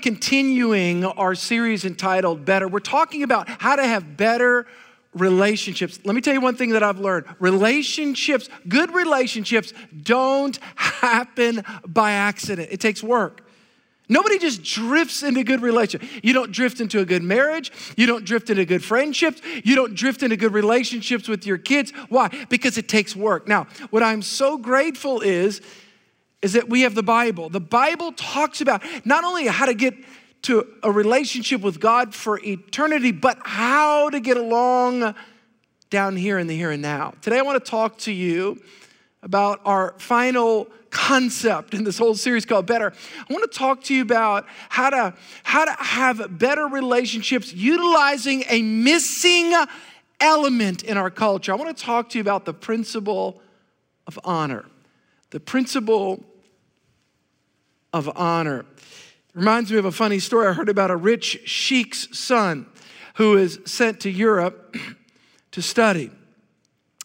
Continuing our series entitled Better. We're talking about how to have better relationships. Let me tell you one thing that I've learned relationships, good relationships, don't happen by accident, it takes work. Nobody just drifts into good relationship. You don't drift into a good marriage. You don't drift into good friendships. You don't drift into good relationships with your kids. Why? Because it takes work. Now, what I'm so grateful is is that we have the Bible. The Bible talks about not only how to get to a relationship with God for eternity, but how to get along down here in the here and now. Today, I want to talk to you about our final concept in this whole series called Better. I want to talk to you about how to, how to have better relationships utilizing a missing element in our culture. I want to talk to you about the principle of honor. The principle of honor. Reminds me of a funny story I heard about a rich sheik's son who is sent to Europe to study.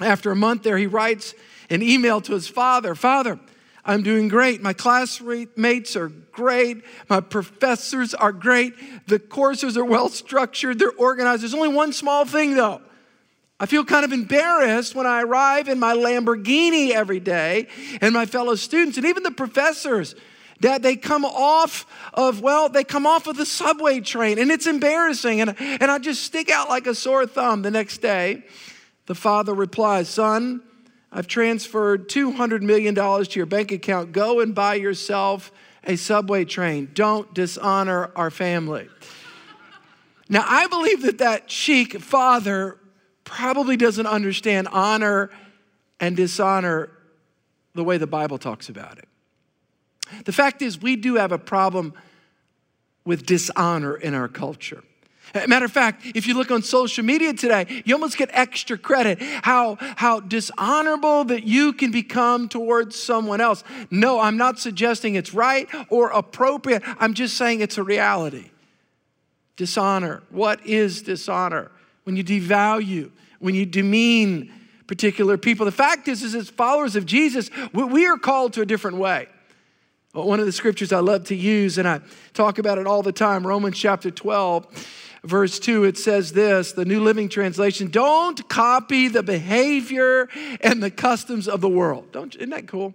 After a month there, he writes an email to his father Father, I'm doing great. My classmates are great. My professors are great. The courses are well structured, they're organized. There's only one small thing though. I feel kind of embarrassed when I arrive in my Lamborghini every day and my fellow students and even the professors that they come off of, well, they come off of the subway train and it's embarrassing. And, and I just stick out like a sore thumb the next day. The father replies, Son, I've transferred $200 million to your bank account. Go and buy yourself a subway train. Don't dishonor our family. now, I believe that that sheik father probably doesn't understand honor and dishonor the way the Bible talks about it. The fact is, we do have a problem with dishonor in our culture. Matter of fact, if you look on social media today, you almost get extra credit how, how dishonorable that you can become towards someone else. No, I'm not suggesting it's right or appropriate. I'm just saying it's a reality. Dishonor. What is dishonor? When you devalue, when you demean particular people. The fact is, is as followers of Jesus, we are called to a different way. One of the scriptures I love to use, and I talk about it all the time, Romans chapter 12, verse 2, it says this the New Living Translation don't copy the behavior and the customs of the world. Don't, isn't that cool?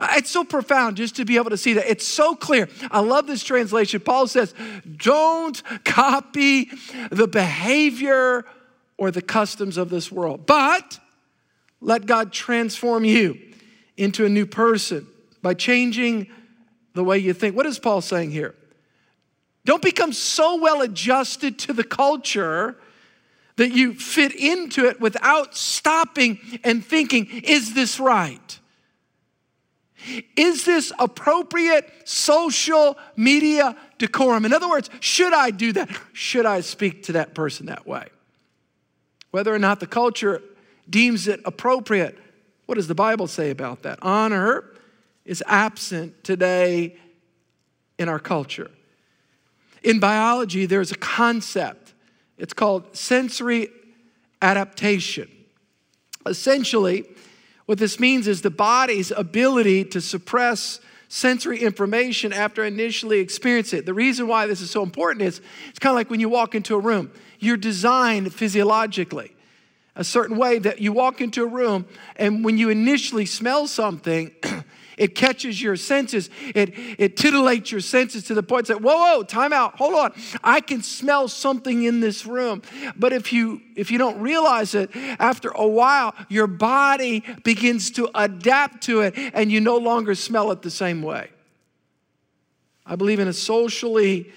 It's so profound just to be able to see that. It's so clear. I love this translation. Paul says, Don't copy the behavior or the customs of this world, but let God transform you into a new person by changing the way you think. What is Paul saying here? Don't become so well adjusted to the culture that you fit into it without stopping and thinking, is this right? Is this appropriate social media decorum? In other words, should I do that? Should I speak to that person that way? Whether or not the culture deems it appropriate, what does the Bible say about that? Honor is absent today in our culture. In biology, there's a concept, it's called sensory adaptation. Essentially, what this means is the body's ability to suppress sensory information after initially experience it. The reason why this is so important is it's kind of like when you walk into a room. You're designed physiologically a certain way that you walk into a room and when you initially smell something, It catches your senses. It, it titillates your senses to the point that, whoa, whoa, time out, hold on. I can smell something in this room. But if you if you don't realize it, after a while, your body begins to adapt to it and you no longer smell it the same way. I believe in a socially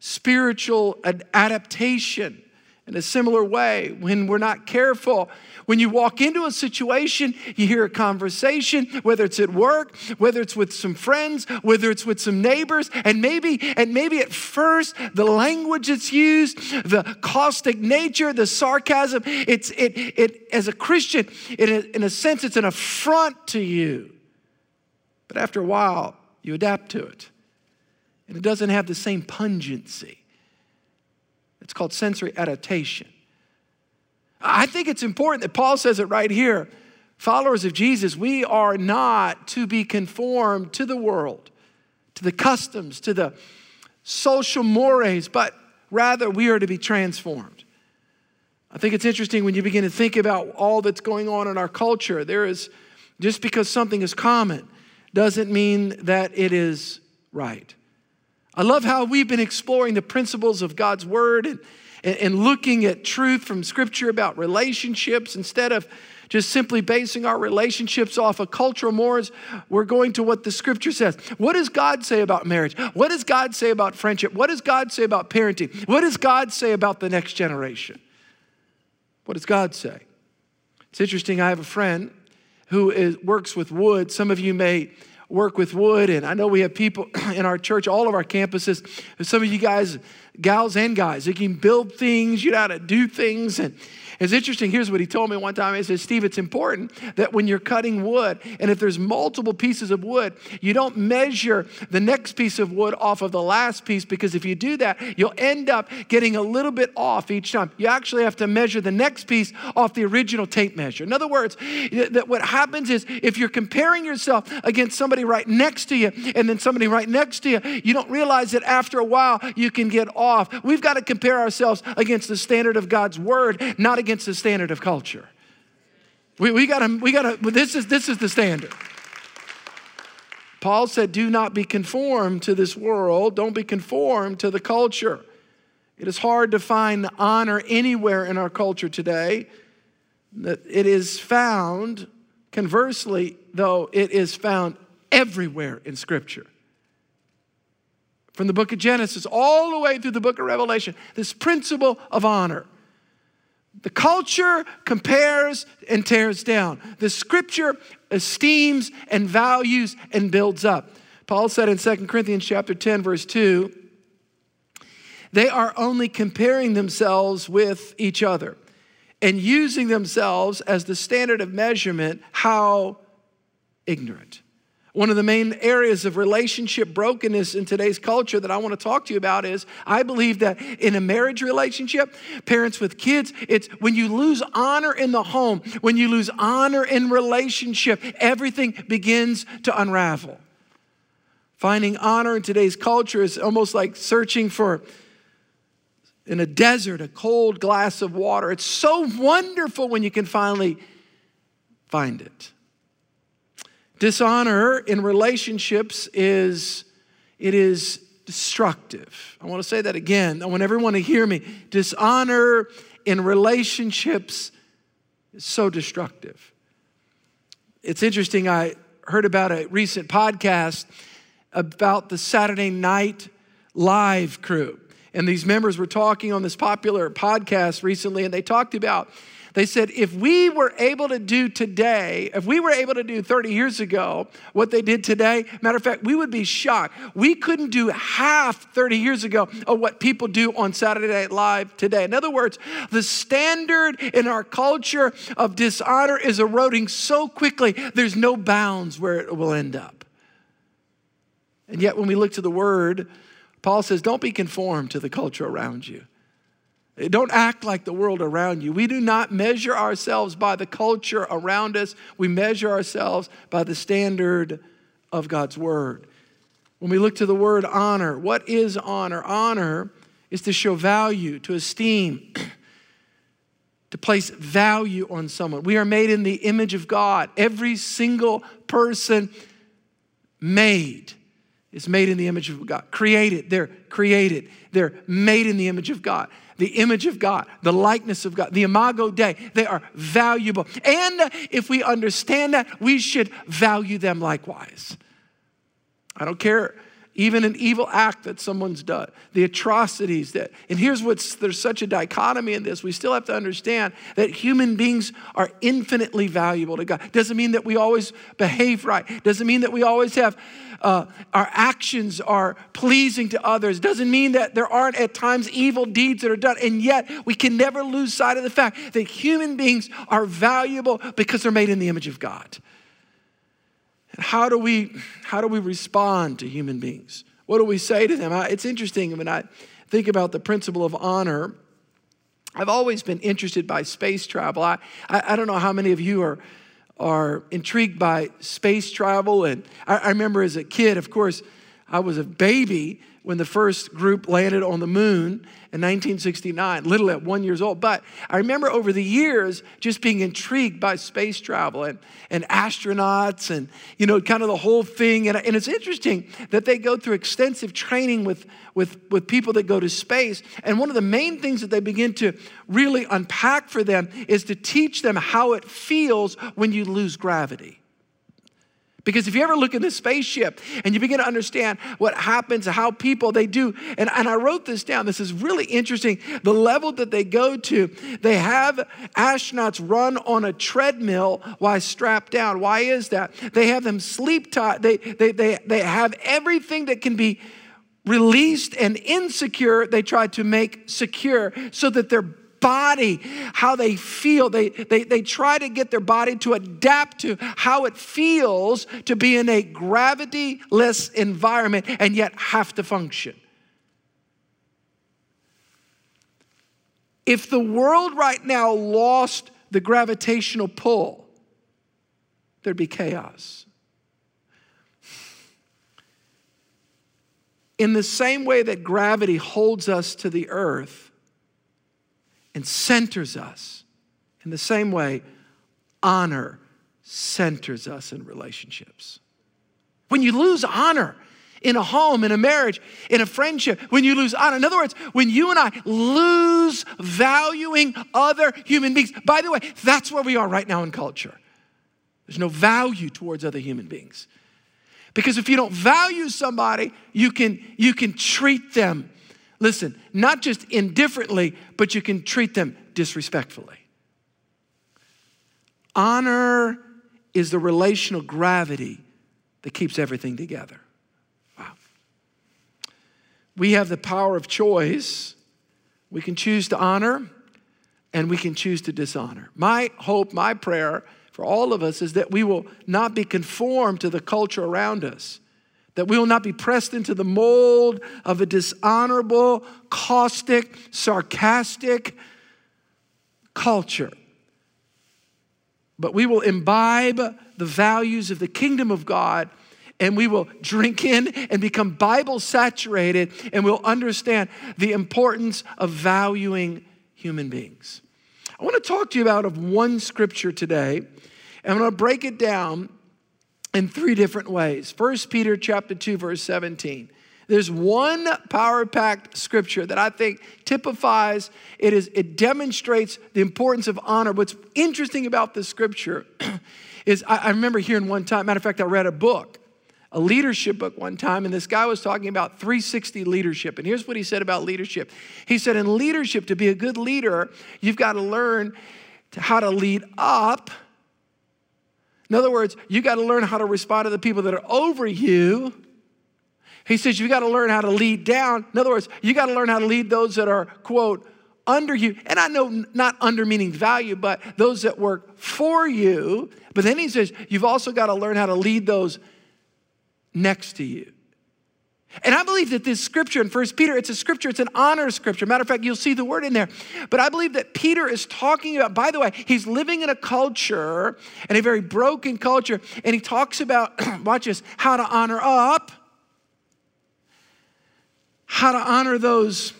spiritual adaptation in a similar way when we're not careful when you walk into a situation, you hear a conversation, whether it's at work, whether it's with some friends, whether it's with some neighbors, and maybe, and maybe at first the language that's used, the caustic nature, the sarcasm, it's it it as a Christian, it, in a sense, it's an affront to you. But after a while, you adapt to it. And it doesn't have the same pungency. It's called sensory adaptation. I think it's important that Paul says it right here. Followers of Jesus, we are not to be conformed to the world, to the customs, to the social mores, but rather we are to be transformed. I think it's interesting when you begin to think about all that's going on in our culture. There is, just because something is common doesn't mean that it is right. I love how we've been exploring the principles of God's word and, and looking at truth from scripture about relationships instead of just simply basing our relationships off of cultural mores. We're going to what the scripture says. What does God say about marriage? What does God say about friendship? What does God say about parenting? What does God say about the next generation? What does God say? It's interesting. I have a friend who is, works with wood. Some of you may work with wood, and I know we have people in our church, all of our campuses. Some of you guys, gals and guys, you can build things, you know how to do things, and it's interesting. Here's what he told me one time. He said, Steve, it's important that when you're cutting wood, and if there's multiple pieces of wood, you don't measure the next piece of wood off of the last piece because if you do that, you'll end up getting a little bit off each time. You actually have to measure the next piece off the original tape measure. In other words, that what happens is if you're comparing yourself against somebody right next to you and then somebody right next to you, you don't realize that after a while you can get off. We've got to compare ourselves against the standard of God's word, not against against the standard of culture. We, we gotta, we gotta, this is, this is the standard. Paul said, Do not be conformed to this world. Don't be conformed to the culture. It is hard to find honor anywhere in our culture today. It is found, conversely, though, it is found everywhere in Scripture. From the book of Genesis all the way through the book of Revelation, this principle of honor. The culture compares and tears down. The scripture esteems and values and builds up. Paul said in 2 Corinthians chapter 10 verse 2, they are only comparing themselves with each other and using themselves as the standard of measurement. How ignorant. One of the main areas of relationship brokenness in today's culture that I want to talk to you about is I believe that in a marriage relationship, parents with kids, it's when you lose honor in the home, when you lose honor in relationship, everything begins to unravel. Finding honor in today's culture is almost like searching for in a desert a cold glass of water. It's so wonderful when you can finally find it. Dishonor in relationships is it is destructive. I want to say that again. I want everyone to hear me. Dishonor in relationships is so destructive. It's interesting I heard about a recent podcast about the Saturday Night Live crew. And these members were talking on this popular podcast recently, and they talked about they said, if we were able to do today, if we were able to do 30 years ago what they did today, matter of fact, we would be shocked. We couldn't do half 30 years ago of what people do on Saturday Night Live today. In other words, the standard in our culture of dishonor is eroding so quickly, there's no bounds where it will end up. And yet, when we look to the word, Paul says, don't be conformed to the culture around you. Don't act like the world around you. We do not measure ourselves by the culture around us, we measure ourselves by the standard of God's word. When we look to the word honor, what is honor? Honor is to show value, to esteem, to place value on someone. We are made in the image of God. Every single person made is made in the image of God. Created, they're created. They're made in the image of God the image of God, the likeness of God, the imago Dei. They are valuable. And if we understand that, we should value them likewise. I don't care even an evil act that someone's done, the atrocities that, and here's what's, there's such a dichotomy in this. We still have to understand that human beings are infinitely valuable to God. Doesn't mean that we always behave right, doesn't mean that we always have, uh, our actions are pleasing to others, doesn't mean that there aren't at times evil deeds that are done. And yet, we can never lose sight of the fact that human beings are valuable because they're made in the image of God. How do we, how do we respond to human beings? What do we say to them? It's interesting when I think about the principle of honor. I've always been interested by space travel. I, I, I don't know how many of you are, are intrigued by space travel. And I, I remember as a kid, of course, I was a baby when the first group landed on the moon in 1969, little at one years old. But I remember over the years just being intrigued by space travel and, and astronauts and, you know, kind of the whole thing. And, and it's interesting that they go through extensive training with, with, with people that go to space. And one of the main things that they begin to really unpack for them is to teach them how it feels when you lose gravity. Because if you ever look in the spaceship and you begin to understand what happens, how people they do, and, and I wrote this down, this is really interesting. The level that they go to, they have astronauts run on a treadmill while strapped down. Why is that? They have them sleep tight, they, they, they, they have everything that can be released and insecure, they try to make secure so that they're body, how they feel. They, they, they try to get their body to adapt to how it feels to be in a gravity-less environment and yet have to function. If the world right now lost the gravitational pull, there'd be chaos. In the same way that gravity holds us to the earth, and centers us. In the same way, honor centers us in relationships. When you lose honor in a home, in a marriage, in a friendship, when you lose honor, in other words, when you and I lose valuing other human beings, by the way, that's where we are right now in culture. There's no value towards other human beings. Because if you don't value somebody, you can, you can treat them Listen, not just indifferently, but you can treat them disrespectfully. Honor is the relational gravity that keeps everything together. Wow. We have the power of choice. We can choose to honor and we can choose to dishonor. My hope, my prayer for all of us is that we will not be conformed to the culture around us that we will not be pressed into the mold of a dishonorable, caustic, sarcastic culture. But we will imbibe the values of the kingdom of God and we will drink in and become Bible saturated and we'll understand the importance of valuing human beings. I want to talk to you about of one scripture today and I'm going to break it down in three different ways. First Peter chapter 2 verse 17. There's one power-packed scripture that I think typifies it is it demonstrates the importance of honor. What's interesting about this scripture is I, I remember hearing one time, matter of fact, I read a book, a leadership book one time, and this guy was talking about 360 leadership. And here's what he said about leadership. He said, in leadership, to be a good leader, you've got to learn how to lead up in other words, you got to learn how to respond to the people that are over you. He says you got to learn how to lead down. In other words, you got to learn how to lead those that are, quote, under you. And I know not under meaning value, but those that work for you. But then he says you've also got to learn how to lead those next to you. And I believe that this scripture in First Peter, it's a scripture, it's an honor scripture. Matter of fact, you'll see the word in there. But I believe that Peter is talking about, by the way, he's living in a culture, and a very broken culture, and he talks about, watch this, how to honor up, how to honor those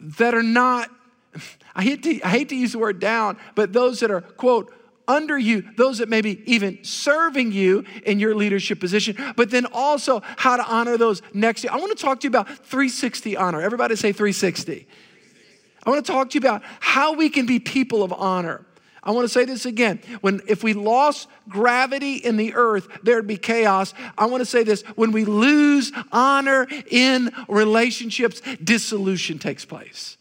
that are not, I hate to, I hate to use the word down, but those that are, quote, under you, those that may be even serving you in your leadership position, but then also how to honor those next to you. I want to talk to you about 360 honor. Everybody say 360. I want to talk to you about how we can be people of honor. I want to say this again. When if we lost gravity in the earth, there'd be chaos. I want to say this, when we lose honor in relationships, dissolution takes place.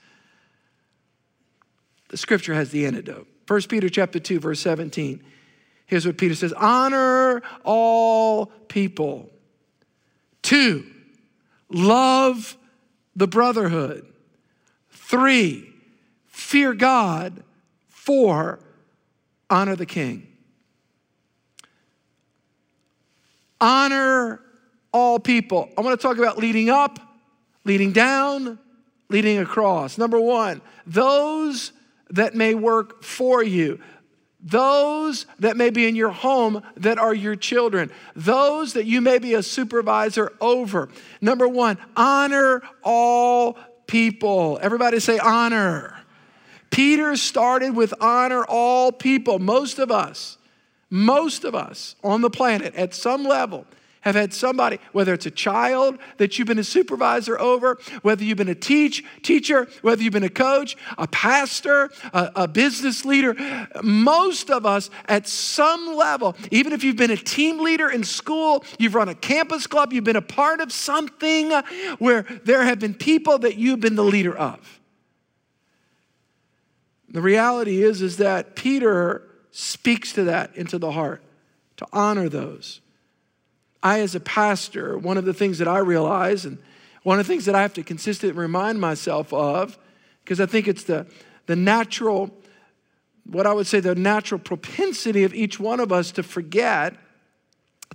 The scripture has the antidote. 1 Peter chapter 2 verse 17. Here's what Peter says, honor all people. Two, love the brotherhood. Three, fear God. Four, honor the king. Honor all people. I want to talk about leading up, leading down, leading across. Number one, those that may work for you. those that may be in your home that are your children, those that you may be a supervisor over. Number one, honor all people. Everybody say honor. Peter started with honor all people. Most of us, most of us on the planet at some level have had somebody, whether it's a child that you've been a supervisor over, whether you've been a teach, teacher, whether you've been a coach, a pastor, a, a business leader, most of us at some level, even if you've been a team leader in school, you've run a campus club, you've been a part of something where there have been people that you've been the leader of. The reality is, is that Peter speaks to that into the heart, to honor those. I, as a pastor, one of the things that I realize, and one of the things that I have to consistently remind myself of, because I think it's the, the natural, what I would say, the natural propensity of each one of us to forget,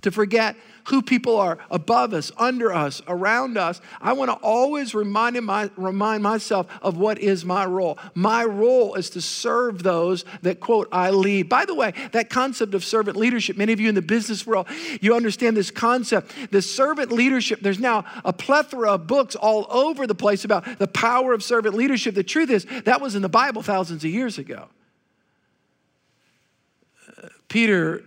to forget who people are above us, under us, around us. I want to always remind, my, remind myself of what is my role. My role is to serve those that, quote, I lead. By the way, that concept of servant leadership, many of you in the business world, you understand this concept. The servant leadership, there's now a plethora of books all over the place about the power of servant leadership. The truth is, that was in the Bible thousands of years ago. Uh, Peter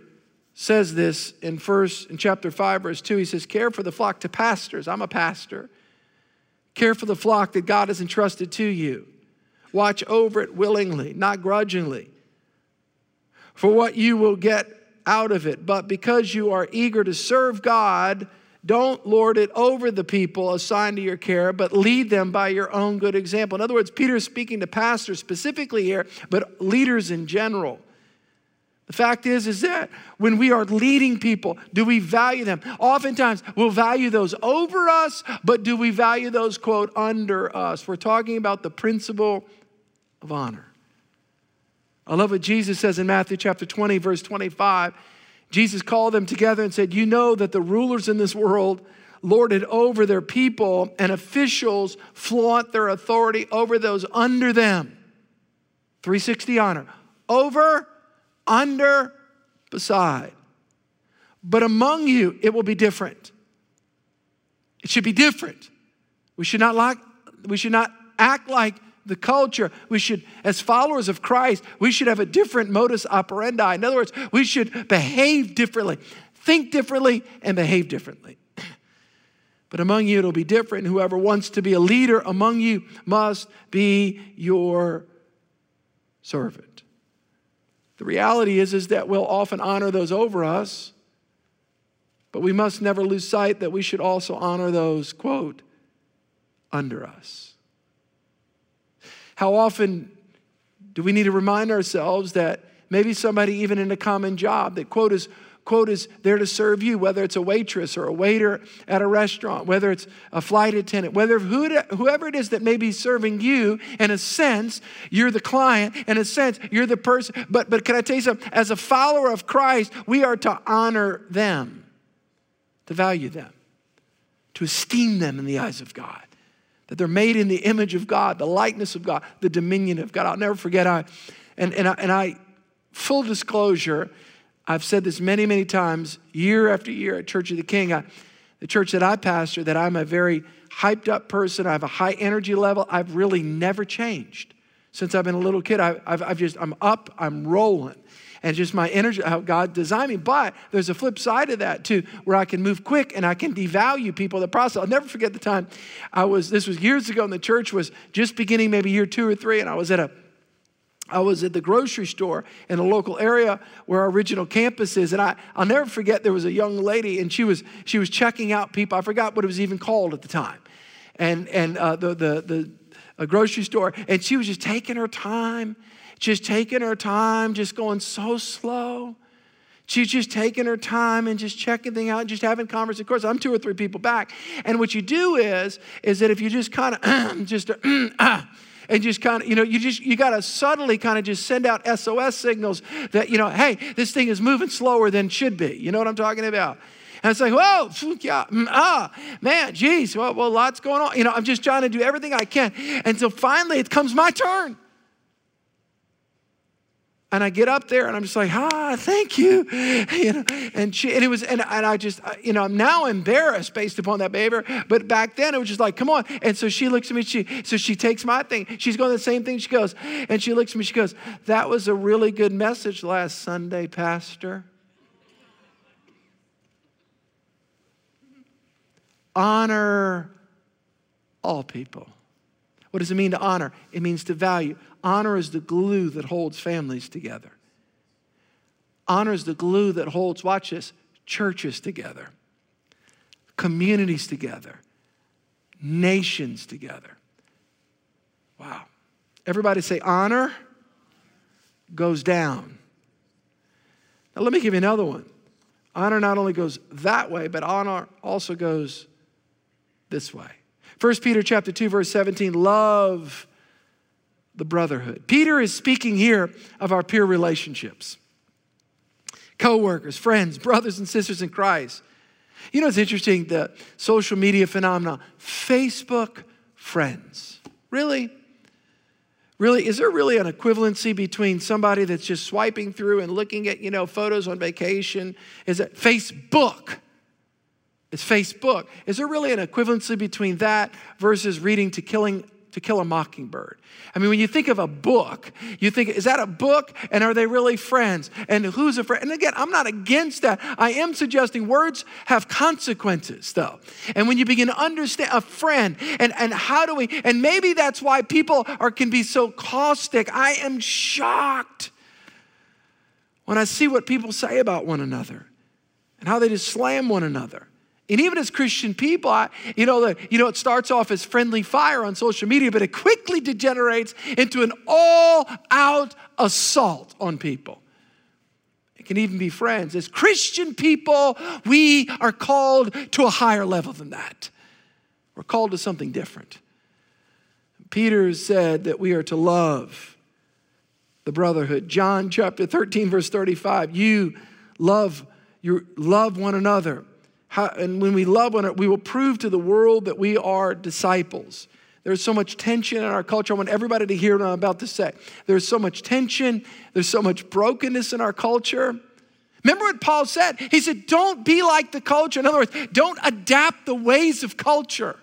says this in first in chapter 5 verse 2 he says care for the flock to pastors. I'm a pastor. Care for the flock that god has entrusted to you. Watch over it willingly not grudgingly for what you will get out of it. But because you are eager to serve god don't lord it over the people assigned to your care, but lead them by your own good example. In other words, Peter is speaking to pastors specifically here, but leaders in general. The fact is, is that when we are leading people, do we value them? Oftentimes, we'll value those over us, but do we value those, quote, under us? We're talking about the principle of honor. I love what Jesus says in Matthew chapter 20, verse 25. Jesus called them together and said, You know that the rulers in this world lord it over their people, and officials flaunt their authority over those under them. 360 honor. Over under, beside. But among you, it will be different. It should be different. We should not like, we should not act like the culture. We should, as followers of Christ, we should have a different modus operandi. In other words, we should behave differently, think differently, and behave differently. But among you, it'll be different. Whoever wants to be a leader among you must be your servant. The reality is, is that we'll often honor those over us, but we must never lose sight that we should also honor those, quote, under us. How often do we need to remind ourselves that maybe somebody, even in a common job, that, quote, is quote is there to serve you, whether it's a waitress or a waiter at a restaurant, whether it's a flight attendant, whether whoever it is that may be serving you, in a sense, you're the client, in a sense, you're the person. But, but can I tell you something? As a follower of Christ, we are to honor them, to value them, to esteem them in the eyes of God. That they're made in the image of God, the likeness of God, the dominion of God. I'll never forget, I, and, and, I, and I, full disclosure, I've said this many, many times, year after year at Church of the King. I, the church that I pastor, that I'm a very hyped up person. I have a high energy level. I've really never changed since I've been a little kid. I, have I've just, I'm up, I'm rolling. And just my energy, how God designed me. But there's a flip side of that too, where I can move quick and I can devalue people in the process. I'll never forget the time I was, this was years ago, and the church was just beginning, maybe year two or three, and I was at a I was at the grocery store in a local area where our original campus is, and I, I'll never forget there was a young lady, and she was she was checking out people. I forgot what it was even called at the time, and and uh, the the the a grocery store, and she was just taking her time, just taking her time, just going so slow. She's just taking her time and just checking things out and just having conversations. Of course, I'm two or three people back. And what you do is, is that if you just kind of just uh, and just kind of, you know, you just, you got to subtly kind of just send out SOS signals that, you know, hey, this thing is moving slower than should be. You know what I'm talking about? And it's like, whoa, yeah, mm, ah, man, geez, well, well, lots going on. You know, I'm just trying to do everything I can. So finally it comes my turn. And I get up there and I'm just like, ah, thank you. you know, and she, and it was, and, and I just, you know, I'm now embarrassed based upon that behavior. But back then it was just like, come on. And so she looks at me, she, so she takes my thing. She's going the same thing. She goes, and she looks at me, she goes, that was a really good message last Sunday, Pastor. Honor all people. What does it mean to honor? It means to value. Honor is the glue that holds families together. Honor is the glue that holds, watch this, churches together, communities together, nations together. Wow. Everybody say, honor goes down. Now, let me give you another one. Honor not only goes that way, but honor also goes this way. 1 Peter chapter 2 verse 17 love the brotherhood. Peter is speaking here of our peer relationships. Co-workers, friends, brothers and sisters in Christ. You know it's interesting the social media phenomenon Facebook friends. Really? Really, is there really an equivalency between somebody that's just swiping through and looking at, you know, photos on vacation? Is it Facebook? It's Facebook. Is there really an equivalency between that versus reading to killing to kill a mockingbird? I mean, when you think of a book, you think, is that a book? And are they really friends? And who's a friend? And again, I'm not against that. I am suggesting words have consequences, though. And when you begin to understand a friend and, and how do we, and maybe that's why people are can be so caustic. I am shocked when I see what people say about one another and how they just slam one another. And even as Christian people, I, you know, the, you know, it starts off as friendly fire on social media, but it quickly degenerates into an all-out assault on people. It can even be friends. As Christian people, we are called to a higher level than that. We're called to something different. Peter said that we are to love the brotherhood. John chapter 13, verse 35. You love, you love one another how, and when we love one another, we will prove to the world that we are disciples. There's so much tension in our culture. I want everybody to hear what I'm about to say. There's so much tension, there's so much brokenness in our culture. Remember what Paul said? He said, Don't be like the culture. In other words, don't adapt the ways of culture.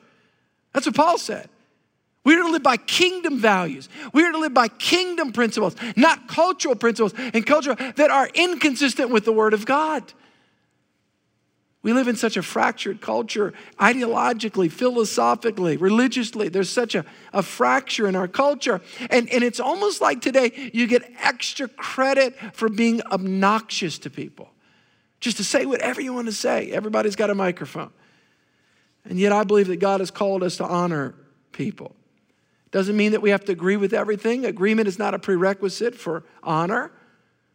That's what Paul said. We are to live by kingdom values. We are to live by kingdom principles, not cultural principles and culture that are inconsistent with the Word of God. We live in such a fractured culture, ideologically, philosophically, religiously. There's such a, a fracture in our culture. And, and it's almost like today you get extra credit for being obnoxious to people. Just to say whatever you want to say. Everybody's got a microphone. And yet I believe that God has called us to honor people. Doesn't mean that we have to agree with everything. Agreement is not a prerequisite for honor.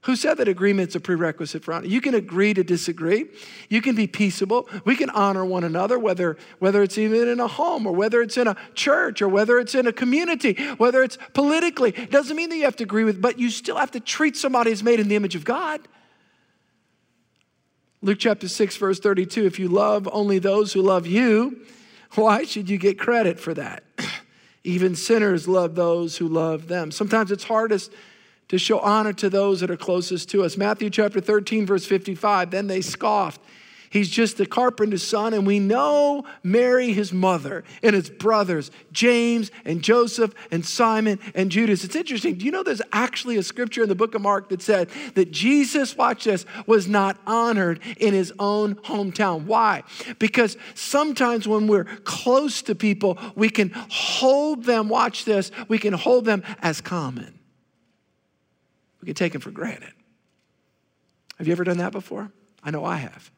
Who said that agreement's a prerequisite for honor? You can agree to disagree. You can be peaceable. We can honor one another, whether, whether it's even in a home or whether it's in a church or whether it's in a community, whether it's politically. It doesn't mean that you have to agree with, but you still have to treat somebody as made in the image of God. Luke chapter 6, verse 32 if you love only those who love you, why should you get credit for that? Even sinners love those who love them. Sometimes it's hardest to show honor to those that are closest to us. Matthew chapter 13, verse 55. Then they scoffed. He's just the carpenter's son, and we know Mary, his mother, and his brothers, James and Joseph and Simon and Judas. It's interesting. Do you know there's actually a scripture in the book of Mark that said that Jesus, watch this, was not honored in his own hometown? Why? Because sometimes when we're close to people, we can hold them, watch this, we can hold them as common. We can take them for granted. Have you ever done that before? I know I have.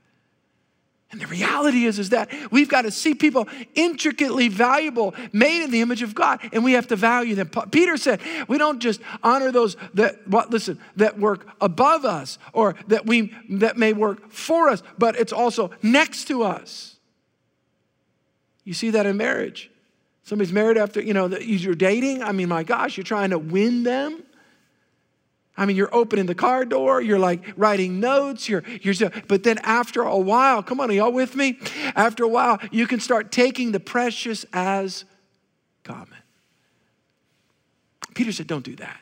And the reality is, is that we've got to see people intricately valuable, made in the image of God, and we have to value them. Peter said, we don't just honor those that what listen, that work above us or that we that may work for us, but it's also next to us. You see that in marriage. Somebody's married after, you know, you're dating. I mean, my gosh, you're trying to win them. I mean, you're opening the car door, you're like writing notes, you're, you're, but then after a while, come on, y'all with me? After a while, you can start taking the precious as common. Peter said, don't do that.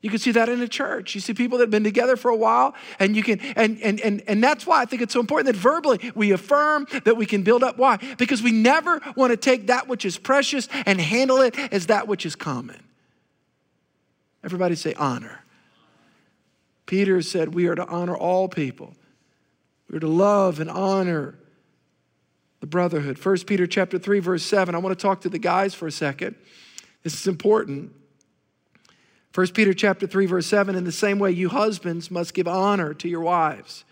You can see that in a church. You see people that have been together for a while, and you can, and and and and that's why I think it's so important that verbally we affirm that we can build up. Why? Because we never want to take that which is precious and handle it as that which is common. Everybody say honor. Peter said we are to honor all people. We're to love and honor the brotherhood. 1 Peter chapter 3 verse 7. I want to talk to the guys for a second. This is important. 1 Peter chapter 3 verse 7 in the same way you husbands must give honor to your wives.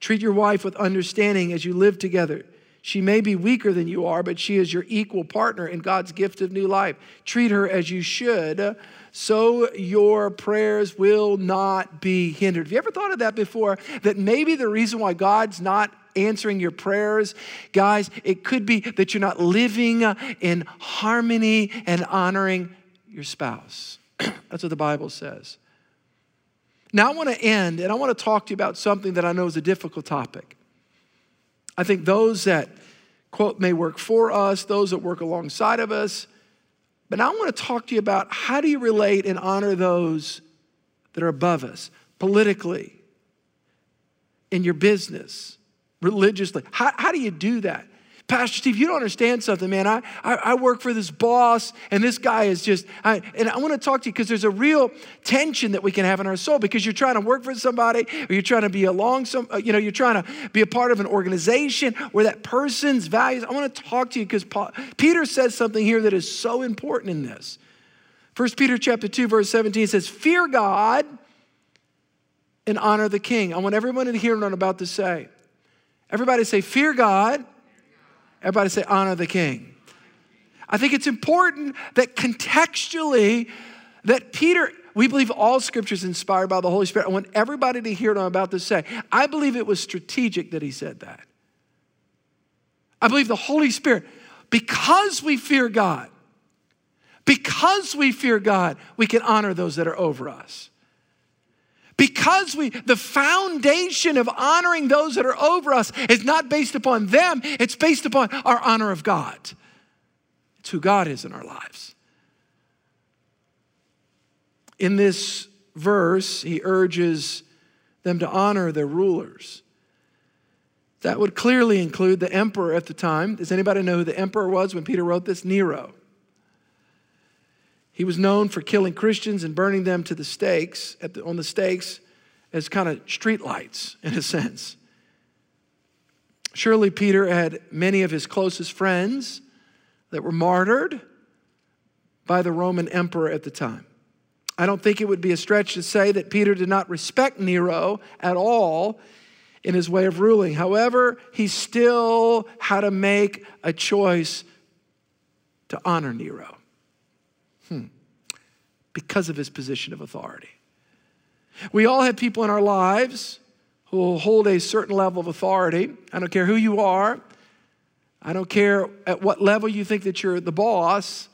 Treat your wife with understanding as you live together. She may be weaker than you are, but she is your equal partner in God's gift of new life. Treat her as you should, so your prayers will not be hindered. Have you ever thought of that before? That maybe the reason why God's not answering your prayers, guys, it could be that you're not living in harmony and honoring your spouse. That's what the Bible says. Now, I want to end and I want to talk to you about something that I know is a difficult topic. I think those that, quote, may work for us, those that work alongside of us, but now I want to talk to you about how do you relate and honor those that are above us politically, in your business, religiously. How, how do you do that? Pastor Steve, you don't understand something, man. I, I, I work for this boss, and this guy is just, I, and I want to talk to you because there's a real tension that we can have in our soul because you're trying to work for somebody or you're trying to be along some, uh, you know, you're trying to be a part of an organization where that person's values. I want to talk to you because Peter says something here that is so important in this. First Peter chapter 2, verse 17 says, Fear God and honor the king. I want everyone to hear what I'm about to say. Everybody say, Fear God Everybody say, honor the king. I think it's important that contextually, that Peter, we believe all scripture is inspired by the Holy Spirit. I want everybody to hear what I'm about to say. I believe it was strategic that he said that. I believe the Holy Spirit, because we fear God, because we fear God, we can honor those that are over us. Because we, the foundation of honoring those that are over us is not based upon them, it's based upon our honor of God. It's who God is in our lives. In this verse, he urges them to honor their rulers. That would clearly include the emperor at the time. Does anybody know who the emperor was when Peter wrote this? Nero. He was known for killing Christians and burning them to the stakes the, on the stakes as kind of streetlights in a sense. Surely Peter had many of his closest friends that were martyred by the Roman emperor at the time. I don't think it would be a stretch to say that Peter did not respect Nero at all in his way of ruling. However, he still had to make a choice to honor Nero hmm. because of his position of authority. We all have people in our lives who hold a certain level of authority. I don't care who you are. I don't care at what level you think that you're the boss.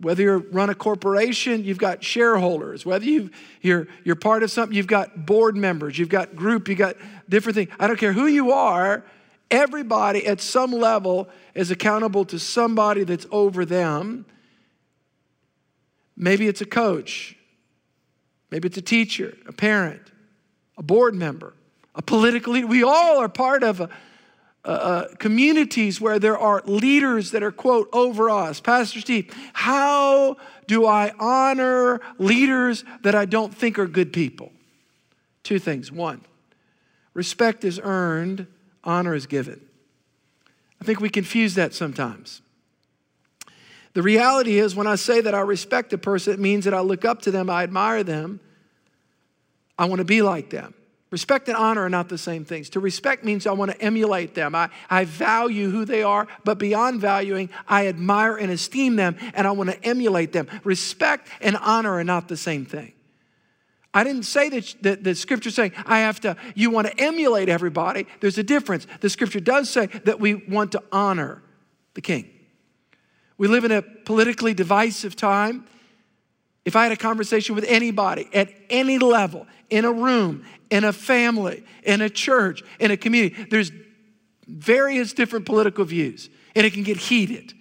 Whether you run a corporation, you've got shareholders. Whether you, you're, you're part of something, you've got board members, you've got group, you've got different things. I don't care who you are, everybody at some level is accountable to somebody that's over them. Maybe it's a coach, maybe it's a teacher, a parent, a board member, a political leader. We all are part of a, communities where there are leaders that are, quote, over us. Pastor Steve, how do I honor leaders that I don't think are good people? Two things. One, respect is earned, honor is given. I think we confuse that sometimes. The reality is, when I say that I respect a person, it means that I look up to them, I admire them, I want to be like them. Respect and honor are not the same things. To respect means I want to emulate them. I, I value who they are, but beyond valuing, I admire and esteem them and I want to emulate them. Respect and honor are not the same thing. I didn't say that, that the scripture saying I have to, you want to emulate everybody. There's a difference. The scripture does say that we want to honor the king. We live in a politically divisive time. If I had a conversation with anybody at any level, in a room, in a family, in a church, in a community, there's various different political views, and it can get heated.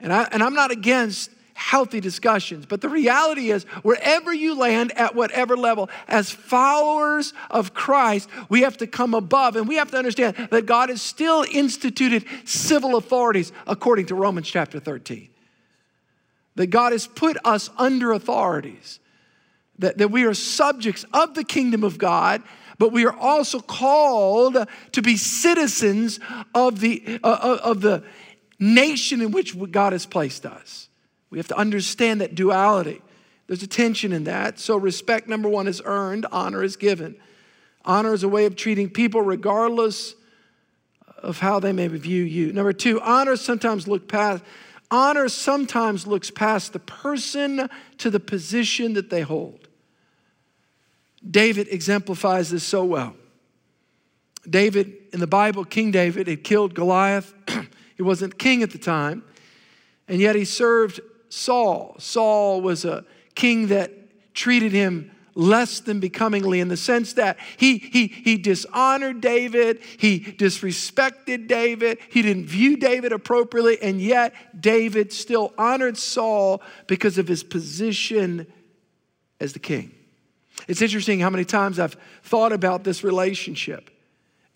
And, I, and I'm not against healthy discussions. But the reality is, wherever you land at whatever level, as followers of Christ, we have to come above and we have to understand that God has still instituted civil authorities according to Romans chapter 13. That God has put us under authorities, that, that we are subjects of the kingdom of God but we are also called to be citizens of the, uh, of the nation in which God has placed us. We have to understand that duality. There's a tension in that. So, respect, number one, is earned, honor is given. Honor is a way of treating people regardless of how they may view you. Number two, honor sometimes look past honor sometimes looks past the person to the position that they hold. David exemplifies this so well. David in the Bible, King David, had killed Goliath. he wasn't king at the time, and yet he served Saul. Saul was a king that treated him less than becomingly in the sense that he, he, he dishonored David, he disrespected David, he didn't view David appropriately, and yet David still honored Saul because of his position as the king. It's interesting how many times I've thought about this relationship.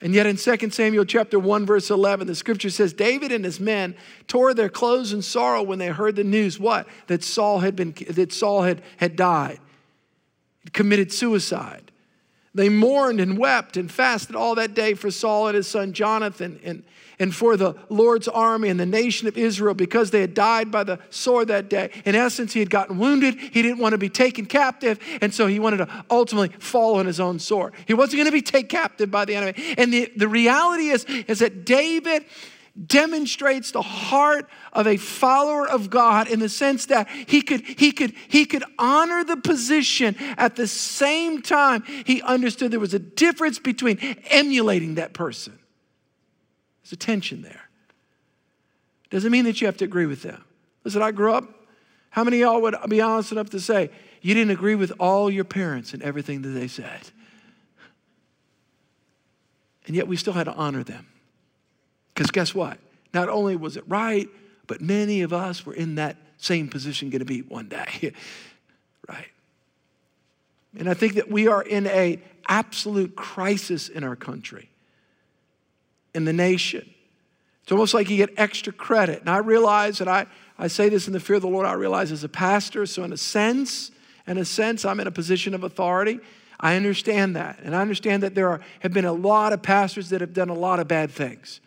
And yet in 2 Samuel chapter 1 verse 11 the scripture says David and his men tore their clothes in sorrow when they heard the news what that Saul had been that Saul had had died committed suicide. They mourned and wept and fasted all that day for Saul and his son Jonathan and and for the Lord's army and the nation of Israel because they had died by the sword that day. In essence, he had gotten wounded. He didn't want to be taken captive, and so he wanted to ultimately fall on his own sword. He wasn't going to be taken captive by the enemy. And the, the reality is, is that David demonstrates the heart of a follower of God in the sense that he could, he could, he could honor the position at the same time he understood there was a difference between emulating that person there's a tension there. Doesn't mean that you have to agree with them. Listen, I grew up, how many of y'all would be honest enough to say you didn't agree with all your parents and everything that they said? And yet we still had to honor them. Because guess what? Not only was it right, but many of us were in that same position going to be one day. right? And I think that we are in a absolute crisis in our country in the nation. It's almost like you get extra credit. And I realize, and I, I say this in the fear of the Lord, I realize as a pastor, so in a sense, in a sense, I'm in a position of authority. I understand that. And I understand that there are, have been a lot of pastors that have done a lot of bad things.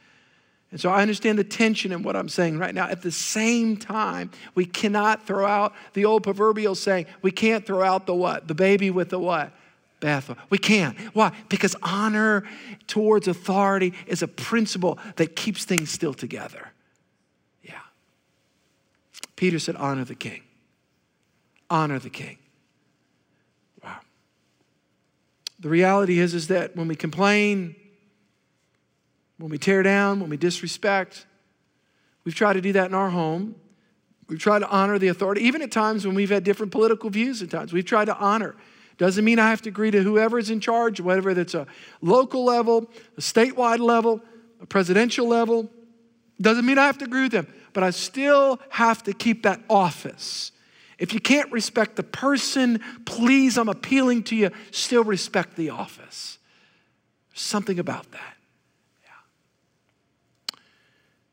And so I understand the tension in what I'm saying right now. At the same time, we cannot throw out the old proverbial saying, we can't throw out the what? The baby with the what? We can't. Why? Because honor towards authority is a principle that keeps things still together. Yeah. Peter said, honor the king. Honor the king. Wow. The reality is, is that when we complain, when we tear down, when we disrespect, we've tried to do that in our home. We've tried to honor the authority, even at times when we've had different political views at times. We've tried to honor doesn't mean I have to agree to whoever is in charge, whether it's a local level, a statewide level, a presidential level. Doesn't mean I have to agree with them, but I still have to keep that office. If you can't respect the person, please, I'm appealing to you, still respect the office. Something about that. Yeah.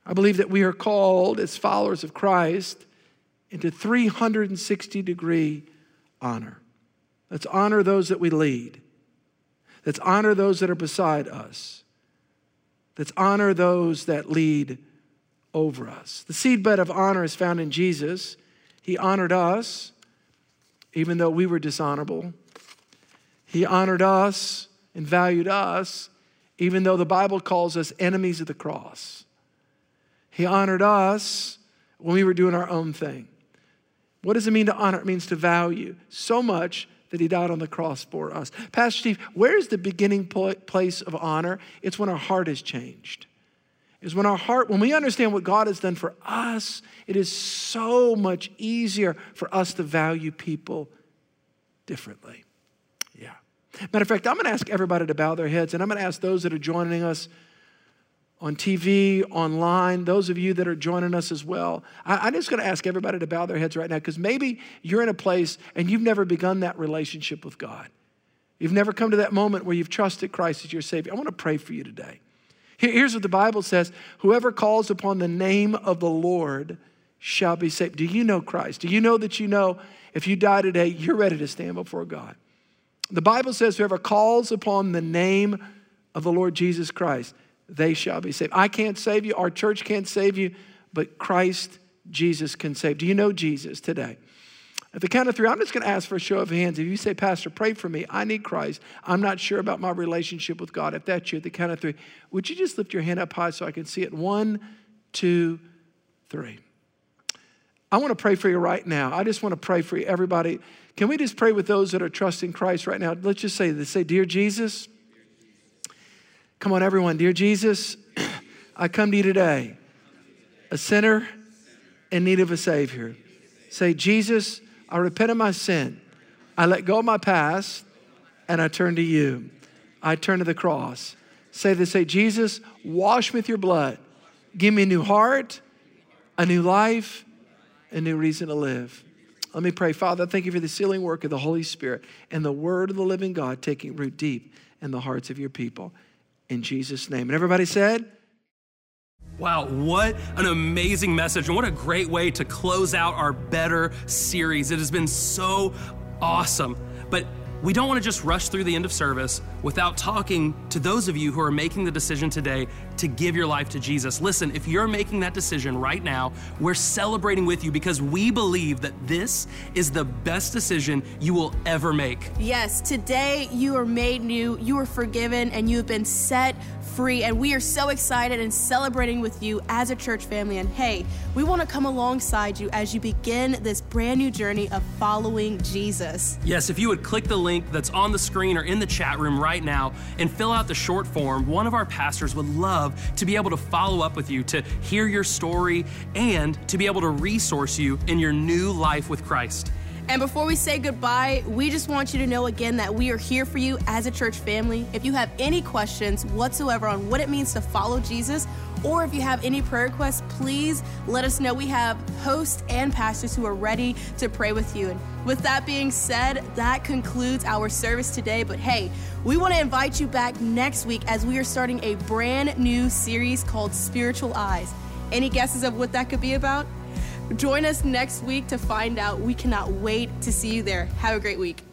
I believe that we are called as followers of Christ into 360 degree honor. Let's honor those that we lead. Let's honor those that are beside us. Let's honor those that lead over us. The seedbed of honor is found in Jesus. He honored us even though we were dishonorable. He honored us and valued us even though the Bible calls us enemies of the cross. He honored us when we were doing our own thing. What does it mean to honor? It means to value so much that he died on the cross for us. Pastor Steve, where's the beginning place of honor? It's when our heart is changed. Is when our heart, when we understand what God has done for us, it is so much easier for us to value people differently. Yeah. Matter of fact, I'm going to ask everybody to bow their heads, and I'm going to ask those that are joining us on TV, online, those of you that are joining us as well, I, am just going to ask everybody to bow their heads right now because maybe you're in a place and you've never begun that relationship with God. You've never come to that moment where you've trusted Christ as your Savior. I want to pray for you today. Here's what the Bible says Whoever calls upon the name of the Lord shall be saved. Do you know Christ? Do you know that you know if you die today, you're ready to stand before God? The Bible says, Whoever calls upon the name of the Lord Jesus Christ, they shall be saved. I can't save you, our church can't save you, but Christ Jesus can save. Do you know Jesus today? At the count of three, I'm just going to ask for a show of hands. If you say, Pastor, pray for me, I need Christ. I'm not sure about my relationship with God. If that's you, at the count of three, would you just lift your hand up high so I can see it? One, two, three. I want to pray for you right now. I just want to pray for you, everybody. Can we just pray with those that are trusting Christ right now? Let's just say this. Say, Dear Jesus, Come on, everyone. Dear Jesus, I come to you today, a sinner in need of a Savior. Say, Jesus, I repent of my sin. I let go of my past and I turn to you. I turn to the cross. Say this, say, Jesus, wash me with your blood. Give me a new heart, a new life, a new reason to live. Let me pray. Father, thank you for the sealing work of the Holy Spirit and the word of the living God taking root deep in the hearts of your people in Jesus' name. And everybody said, Wow, what an amazing message, and what a great way to close out our Better series. It has been so awesome. But we don't want to just rush through the end of service without talking to those of you who are making the decision today to give your life to Jesus. Listen, if you're making that decision right now, we're celebrating with you because we believe that this is the best decision you will ever make. Yes, today you are made new, you are forgiven, and you have been set free. And we are so excited and celebrating with you as a church family. And hey, we want to come alongside you as you begin this brand new journey of following Jesus. Yes, if you would click the link that's on the screen or in the chat room right now and fill out the short form, one of our pastors would love to be able to follow up with you, to hear your story, and to be able to resource you in your new life with Christ. And before we say goodbye, we just want you to know again that we are here for you as a church family. If you have any questions whatsoever on what it means to follow Jesus, or if you have any prayer requests, please let us know. We have hosts and pastors who are ready to pray with you. And with that being said, that concludes our service today. But hey, we want to invite you back next week as we are starting a brand new series called Spiritual Eyes. Any guesses of what that could be about? Join us next week to find out. We cannot wait to see you there. Have a great week.